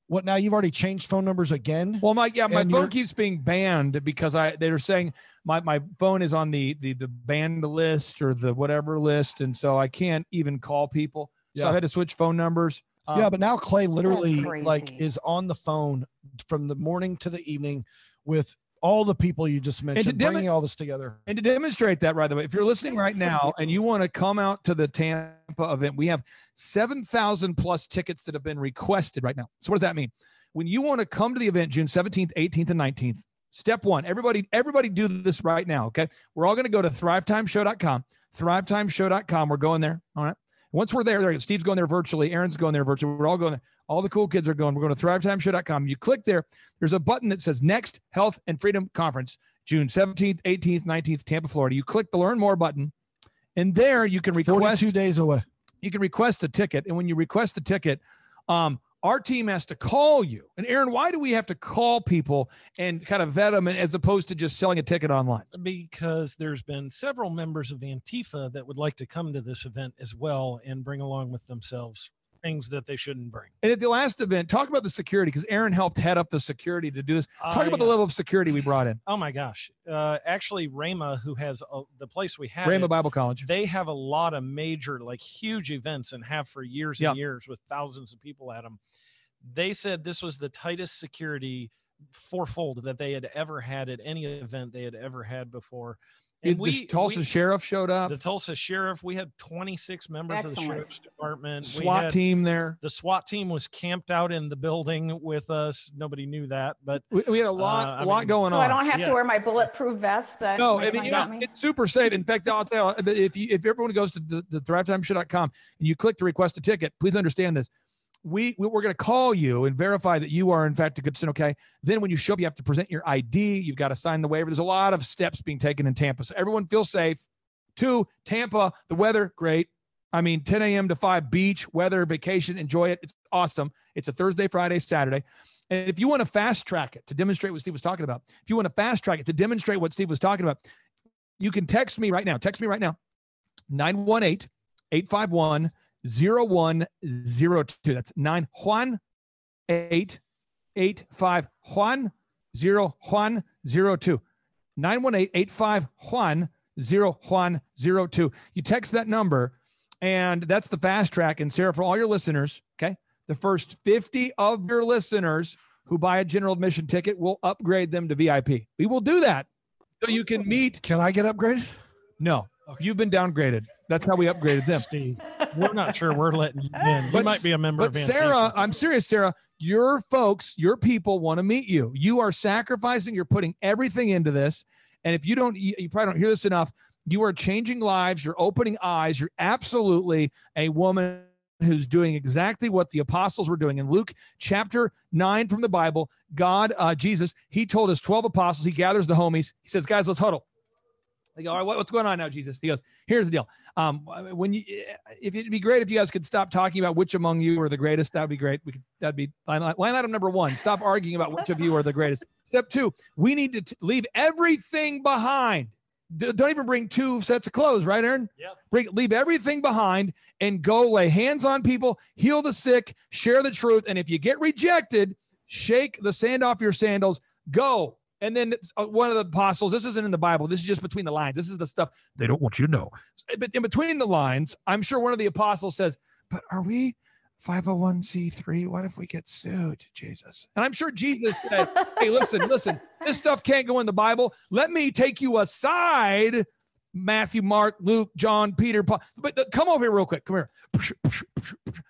what now you've already changed phone numbers again? Well, my yeah, my phone keeps being banned because I they're saying my my phone is on the the the banned list or the whatever list, and so I can't even call people. So Yeah. I had to switch phone numbers. Um, yeah, but now Clay literally like is on the phone from the morning to the evening with all the people you just mentioned, demo- bringing all this together. And to demonstrate that, by the way, if you're listening right now and you want to come out to the Tampa event, we have 7,000 plus tickets that have been requested right now. So what does that mean? When you want to come to the event June 17th, 18th, and 19th, step one, everybody, everybody do this right now. Okay. We're all going to go to thrivetimeshow.com, thrivetimeshow.com. We're going there. All right. Once we're there, there Steve's going there virtually, Aaron's going there virtually. We're all going. All the cool kids are going. We're going to thrivetimeshow.com. You click there. There's a button that says Next Health and Freedom Conference, June 17th, 18th, 19th, Tampa, Florida. You click the Learn More button, and there you can request. 42 days away. You can request a ticket, and when you request a ticket, um, our team has to call you. And Aaron, why do we have to call people and kind of vet them as opposed to just selling a ticket online? Because there's been several members of Antifa that would like to come to this event as well and bring along with themselves things that they shouldn't bring. And at the last event, talk about the security because Aaron helped head up the security to do this. Talk I- about the level of security we brought in. Oh my gosh! Uh, actually, Rhema, who has uh, the place we have, Rhema Bible College. they have a lot of major, like huge events, and have for years and Yeah. years with thousands of people at them. They said this was the tightest security fourfold that they had ever had at any event they had ever had before. And the Tulsa we- sheriff showed up. the Tulsa sheriff, we had 26 members of the sheriff's department. We SWAT had- team there. The SWAT team was camped out in the building with us. Nobody knew that, but We, we had a lot, Uh, I a lot mean- going So on. So I don't have Yeah. to wear my bulletproof vest that No, I mean, son you got know, me. it's super safe. In fact, I'll tell you, if you if everyone goes to the, the thrivetimeshow.com and you click to request a ticket, please understand this. We we- we're going to call you and verify that you are in fact a good citizen. Okay. Then when you show up, you have to present your ID. You've got to sign the waiver. There's a lot of steps being taken in Tampa, so everyone feels safe. Two, Tampa, the weather great. I mean, 10 a.m. to 5 beach, weather, vacation, enjoy it. It's awesome. It's a Thursday, Friday, Saturday. And if you want to fast track it to demonstrate what Steve was talking about, if you want to fast track it to demonstrate what Steve was talking about, you can text me right now. Text me right now. 918 851 0102. That's 9 Juan 8 85 Juan 0 Juan 02. 918 85 Juan 0 Juan 02. You text that number, and that's the fast track. And Sarah, for all your listeners, okay, the first 50 of your listeners who buy a general admission ticket, will upgrade them to VIP. We will do that so you can meet. Can I get upgraded? No, you've been downgraded. That's how we upgraded them. Steve, we're not sure we're letting you in. You But- might be a member But of Sarah, Antifa. I'm serious, Sarah. Your folks, your people want to meet you. You are sacrificing. You're putting everything into this. And if you don't, you, you probably don't hear this enough. You are changing lives. You're opening eyes. You're absolutely a woman who's doing exactly what the apostles were doing in Luke chapter nine from the Bible. God, uh, Jesus, He told His twelve apostles. He gathers the homies. He says, "Guys, let's huddle." They go, "All right, what's going on now, Jesus?" He goes, "Here's the deal. Um, when you, if it'd be great if you guys could stop talking about which among you are the greatest, that'd be great. We could, that'd be line, line item number one. Stop arguing about which of you are the greatest. Step two, we need to t- leave everything behind. D- don't even bring two sets of clothes, right, Aaron? Yep. Bring, leave everything behind and go lay hands on people, heal the sick, share the truth. And if you get rejected, shake the sand off your sandals, go. And then uh, one of the apostles, this isn't in the Bible. This is just between the lines. This is the stuff they don't want you to know. But in between the lines, I'm sure one of the apostles says, But are we 501c3? What if we get sued, Jesus? And I'm sure Jesus said, Hey, listen, listen, this stuff can't go in the Bible. Let me take you aside. Matthew, Mark, Luke, John, Peter, Paul. But uh, come over here real quick. Come here.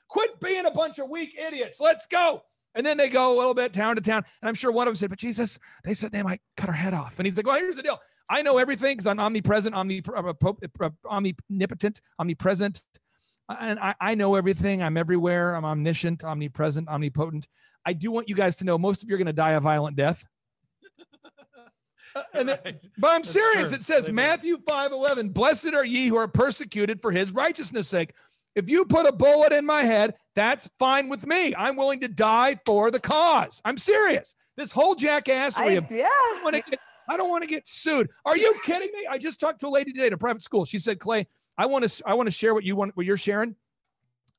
Quit being a bunch of weak idiots. Let's go. And then they go a little bit town to town. And I'm sure one of them said, But Jesus, they said they might cut our head off. And he's like, Well, here's the deal. I know everything because I'm omnipresent, omnip- uh, po- uh, omnipotent, omnipresent. And I, I know everything. I'm everywhere. I'm omniscient, omnipresent, omnipotent. I do want you guys to know most of you are going to die a violent death. Uh, and then- Right. but I'm That's serious. true. It says. Matthew 5:11, "Blessed are ye who are persecuted for his righteousness' sake." If you put a bullet in my head, that's fine with me. I'm willing to die for the cause. I'm serious. This whole jackassery I, of yeah. I don't want to get I don't want to get sued. Are you kidding me? I just talked to a lady today at a private school. She said, "Clay, I want to I want to share what you want what you're sharing.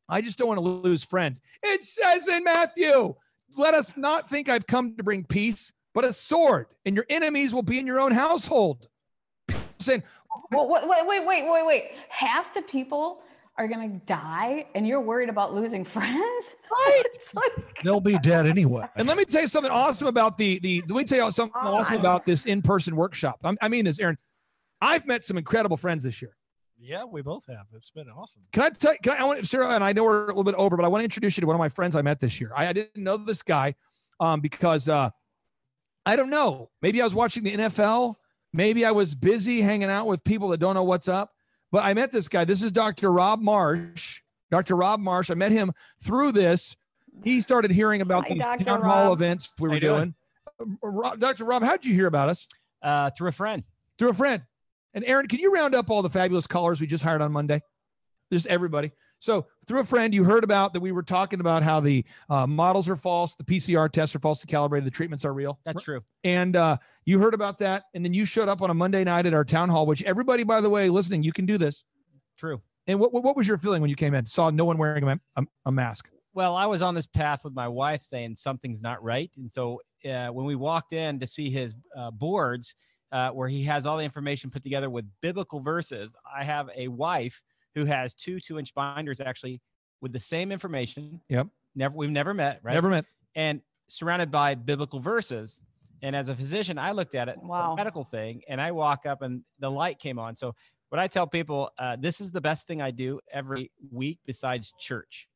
I just don't want to lose friends." It says in Matthew, "Let us not think I've come to bring peace, but a sword, and your enemies will be in your own household." Saying, Well, wait, wait, wait, wait, wait, wait. Half the people are gonna die, and you're worried about losing friends. Right. Like- They'll be dead anyway. And let me tell you something awesome about the the. Let me tell you something awesome God. about this in person workshop. I'm, I mean this, Aaron. I've met some incredible friends this year. Yeah, we both have. It's been awesome. Can I tell? Can I, I want Sarah and I know we're a little bit over, but I want to introduce you to one of my friends I met this year. I, I didn't know this guy um, because uh, I don't know. Maybe I was watching the NFL. Maybe I was busy hanging out with people that don't know what's up. But I met this guy. This is Dr. Rob Marsh. Dr. Rob Marsh. I met him through this. He started hearing about Hi, the Dr. town hall events we were doing? doing. Uh, Rob- Dr. Rob, how did you hear about us? Uh, through a friend. Through a friend. And Aaron, can you round up all the fabulous callers we just hired on Monday? Just everybody. So through a friend, you heard about that we were talking about how the uh, models are false, the PCR tests are falsely calibrated, the treatments are real. That's true. And uh, you heard about that, and then you showed up on a Monday night at our town hall, which everybody, by the way, listening, you can do this. True. And what what, what was your feeling when you came in? Saw no one wearing a, a, a mask. Well, I was on this path with my wife saying something's not right. And so uh, when we walked in to see his uh, boards, uh, where he has all the information put together with biblical verses, I have a wife who has two two inch binders actually with the same information. Yep. Never, we've never met, right? Never met. And surrounded by biblical verses. And as a physician, I looked at it, a Wow. medical thing, and I walk up and the light came on. So what I tell people, uh, this is the best thing I do every week besides church,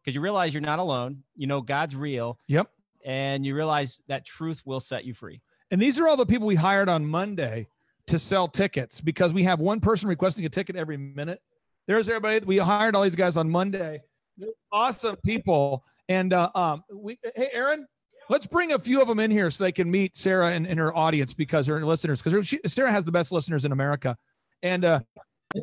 because you realize you're not alone. You know God's real. Yep. And you realize that truth will set you free. And these are all the people we hired on Monday to sell tickets because we have one person requesting a ticket every minute. There's everybody. We hired all these guys on Monday. They're awesome people. And uh, um, we, hey, Aaron, let's bring a few of them in here so they can meet Sarah and, and her audience because her listeners, because Sarah has the best listeners in America. And uh,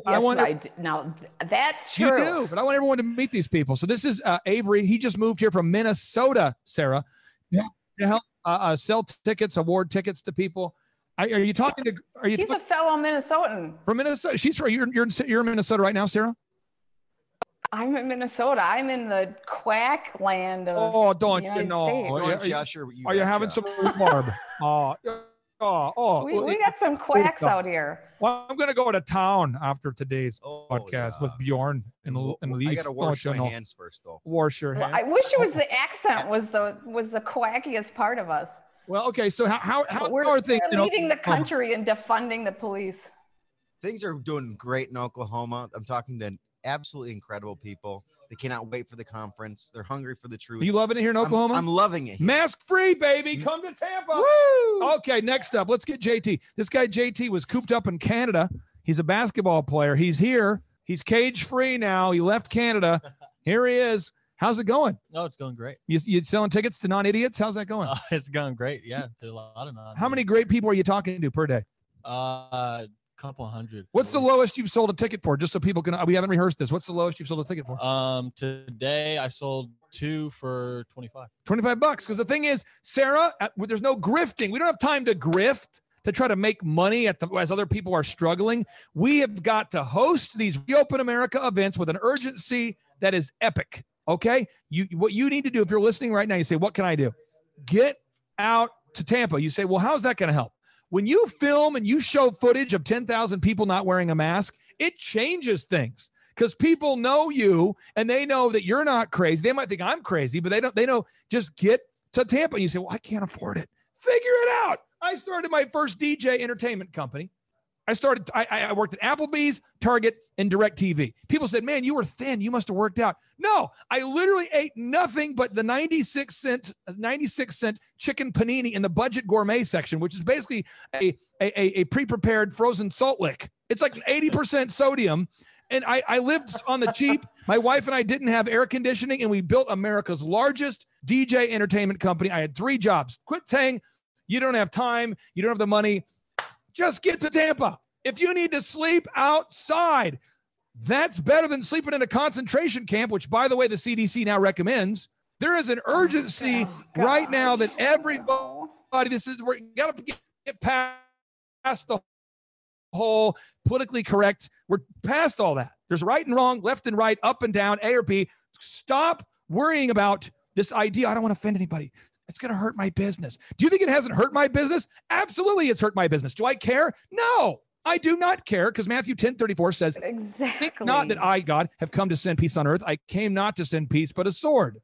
I Yes, want I now th- that's you true. do, but I want everyone to meet these people. So this is uh, Avery. He just moved here from Minnesota, Sarah, to to help uh, uh, sell tickets, award tickets to people. Are, are you talking to? Are you He's a fellow Minnesotan. from Minnesota? She's from you're, you're in you're in Minnesota right now, Sarah. I'm in Minnesota. I'm in the quack land of Oh, don't the you United know? States. Oh, are Don't are you- Josh, or you are you having betcha. some rhubarb? Oh, oh, oh. we, we got some oh, quacks out here. Well, I'm gonna go to town after today's Oh, podcast with. Bjorn and, Well, and well, Leaf. I gotta Don't wash you my know? hands first, though. Wash your Well, hands. I wish it was the accent was the was the quackiest part of us. Well, okay. So how how how we're, are things? we're in leading the country in defunding the police. Things are doing great in Oklahoma. I'm talking to absolutely incredible people. They cannot wait for the conference. They're hungry for the truth. Are you loving it here in I'm- Oklahoma? I'm, loving it. here. Mask free, baby. Mm. Come to Tampa. Woo! Okay, next up, let's get JT. This guy JT was cooped up in Canada. He's a basketball player. He's here. He's cage free now. He left Canada. Here he is. How's it going? No, it's going great. You you selling tickets to non idiots? How's that going? Uh, it's going great. Yeah, there's a lot of non. How many great people are you talking to per day? Uh, couple hundred. What's the lowest you've sold a ticket for? Just so people can. We haven't rehearsed this. What's the lowest you've sold a ticket for? Um, today I sold two for twenty five. 25 bucks. Because the thing is, Sarah, there's no grifting. We don't have time to grift to try to make money at the, as other people are struggling. We have got to host these Reopen America events with an urgency that is epic. Okay. You, what you need to do if you're listening right now, you say, what can I do? Get out to Tampa. You say, well, how's that going to help? When you film and you show footage of 10,000 people not wearing a mask, it changes things because people know you and they know that you're not crazy. They might think I'm crazy, but they don't, they know just get to Tampa. You say, well, I can't afford it. Figure it out. I started my first DJ entertainment company. I started, I, I worked at Applebee's, Target, and Direct TV. People said, man, you were thin. You must have worked out. No, I literally ate nothing but the 96 cent, 96 cent chicken panini in the budget gourmet section, which is basically a, a, a, a pre-prepared frozen salt lick. It's like 80% sodium. And I, I lived on the cheap. My wife and I didn't have air conditioning, and we built America's largest DJ entertainment company. I had three jobs. Quit saying you don't have time, you don't have the money. Just get to Tampa. If you need to sleep outside, that's better than sleeping in a concentration camp, which, by the way, the CDC now recommends. There is an oh urgency Oh, right now that everybody, this is where you got to get, get past the whole politically correct. We're past all that. There's right and wrong, left and right, up and down, A or B. Stop worrying about this idea. I don't want to offend anybody. It's going to hurt my business. Do you think it hasn't hurt my business? Absolutely, it's hurt my business. Do I care? No, I do not care because Matthew 10 34 says, Exactly. Think not that I, God, have come to send peace on earth. I came not to send peace, but a sword.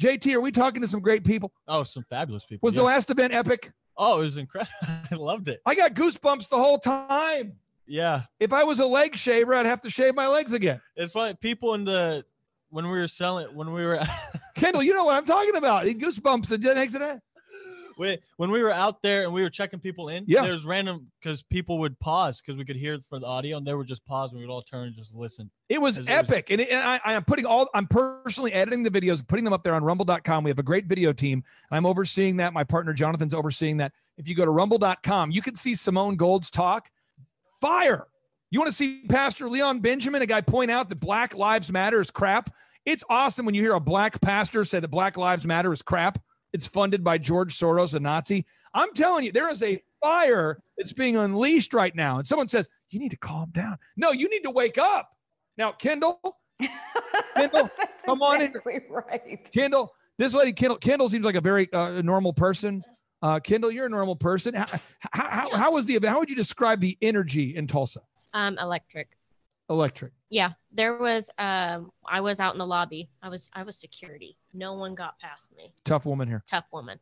JT, are we talking to some great people? Oh, some fabulous people. Was the last event epic? Oh, it was incredible. I loved it. I got goosebumps the whole time. Yeah, If I was a leg shaver, I'd have to shave my legs again. it's funny. People in the when we were selling when we were Kendall, you know what I'm talking about. He goosebumps and next to that. we, when we were out there and we were checking people in, Yeah. there's random because people would pause because we could hear for the audio and they would just pause and we would all turn and just listen. It was As it was- epic. and, it, and I, I am putting all, I'm personally editing the videos, putting them up there on rumble.com. We have a great video team. And I'm overseeing that. My partner Jonathan's overseeing that. If you go to rumble.com, you can see Simone Gold's talk. Fire. You want to see Pastor Leon Benjamin, a guy point out that Black Lives Matter is crap? It's awesome when you hear a black pastor say that Black Lives Matter is crap. It's funded by George Soros, a Nazi. I'm telling you, there is a fire that's being unleashed right now. And someone says, You need to calm down. No, you need to wake up. Now, Kendall, Kendall, come on in. exactly right. Kendall, this lady, Kendall, Kendall seems like a very uh, normal person. Uh, Kendall, you're a normal person. How, how, how, how was the event? How would you describe the energy in Tulsa? Um, electric. Electric. Yeah, there was. Um, I was out in the lobby. I was. I was security. No one got past me. Tough woman here. Tough woman.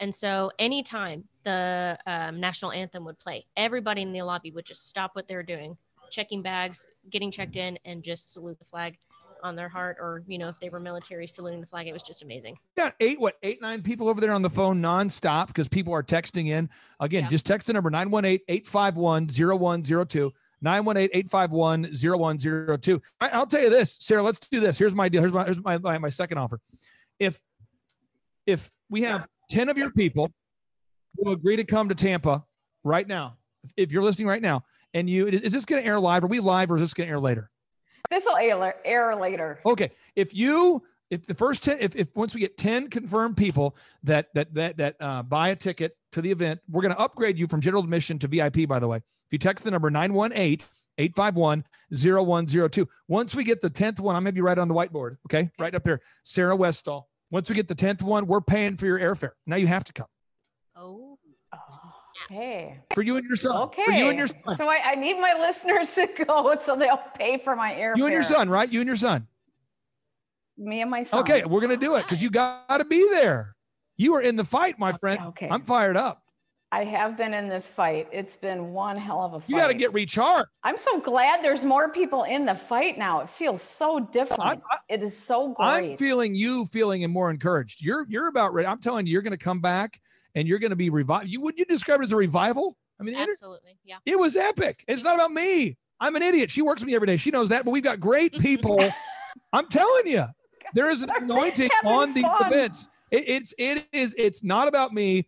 And so, anytime the um, national anthem would play, everybody in the lobby would just stop what they were doing, checking bags, getting checked in, and just salute the flag on their heart, or you know, if they were military, saluting the flag. It was just amazing. got eight, what, eight, nine people over there on the phone nonstop because people are texting in. Again, Yeah. just text the number 918 851 0102. I, I'll tell you this, Sarah, let's do this. Here's my deal. Here's my, here's my, my, my second offer. If, if we have 10 of your people who agree to come to Tampa right now, if, if you're listening right now, and you, is this going to air live? Are we live or is this going to air later? This will air, air later. Okay. If you if the first 10 if, if once we get 10 confirmed people that that that that uh, buy a ticket to the event, we're going to upgrade you from general admission to VIP by the way. If you text the number 918 851 0102. Once we get the 10th one, I'm going to be right on the whiteboard, okay? Right up there. Sarah Westall. Once we get the 10th one, we're paying for your airfare. Now you have to come. Oh, Okay. For you and your son. Okay. For you and your son. So I, I need my listeners to go so they'll pay for my airfare. You and your son, right? You and your son. Me and my son. Okay, we're going to do it because you got to be there. You are in the fight, my friend. Okay. I'm fired up. I have been in this fight. It's been one hell of a fight. You got to get recharged. I'm so glad there's more people in the fight now. It feels so different. I'm- it is so great. I'm feeling you feeling and more encouraged. You're you're about ready. I'm telling you, you're going to come back and you're going to be revived. You would you describe it as a revival? I mean, it, absolutely. Yeah. it was epic. It's not about me. I'm an idiot. She works with me every day. She knows that. But we've got great people. I'm telling you, there is an anointing on these events. It, it's it is it's not about me.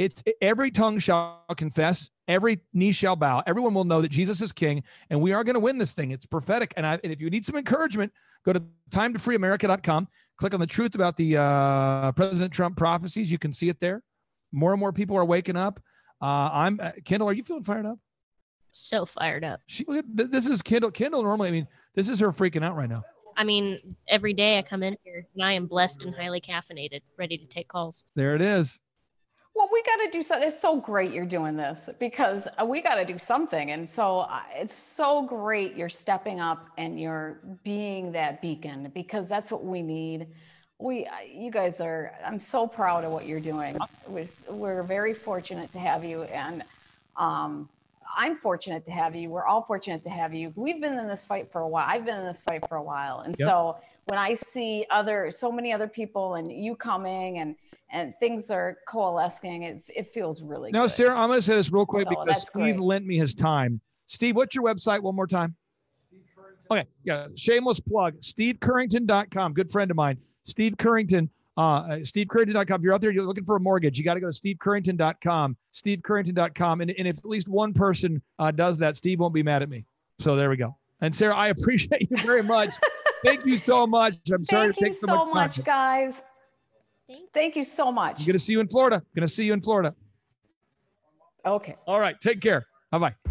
It's every tongue shall confess, every knee shall bow. Everyone will know that Jesus is King, and we are going to win this thing. It's prophetic. And, I, and if you need some encouragement, go to timetofreeamerica.com. Click on the truth about the uh, President Trump prophecies. You can see it there. More and more people are waking up. Uh, I'm uh, Kendall. Are you feeling fired up? So fired up. She, this is Kendall. Kendall normally, I mean, this is her freaking out right now. I mean, every day I come in here and I am blessed and highly caffeinated, ready to take calls. There it is. Well, we got to do something. It's so great you're doing this because uh, we got to do something. And so uh, it's so great you're stepping up and you're being that beacon because that's what we need. We, uh, you guys are, I'm so proud of what you're doing. We're, we're very fortunate to have you. And um, I'm fortunate to have you. We're all fortunate to have you. We've been in this fight for a while. I've been in this fight for a while. And Yep. so when I see other, so many other people and you coming and, and things are coalescing, it, it feels really Now, good. Sarah, I'm going to say this real quick So because Steve great. lent me his time. Steve, what's your website one more time? Okay, yeah, shameless plug. SteveCurrington.com, good friend of mine. Steve Currington, uh, uh, SteveCurrington.com. If you're out there, you're looking for a mortgage, you got to go to SteveCurrington.com, SteveCurrington.com. And, and if at least one person uh, does that, Steve won't be mad at me. So there we go. And Sarah, I appreciate you very much. Thank you so much. I'm sorry Thank to take so, much time. Thank you so much, much, time. guys. Thank Thank you so much. I'm going to see you in Florida. Going to see you in Florida. Okay. All right, take care. Bye bye.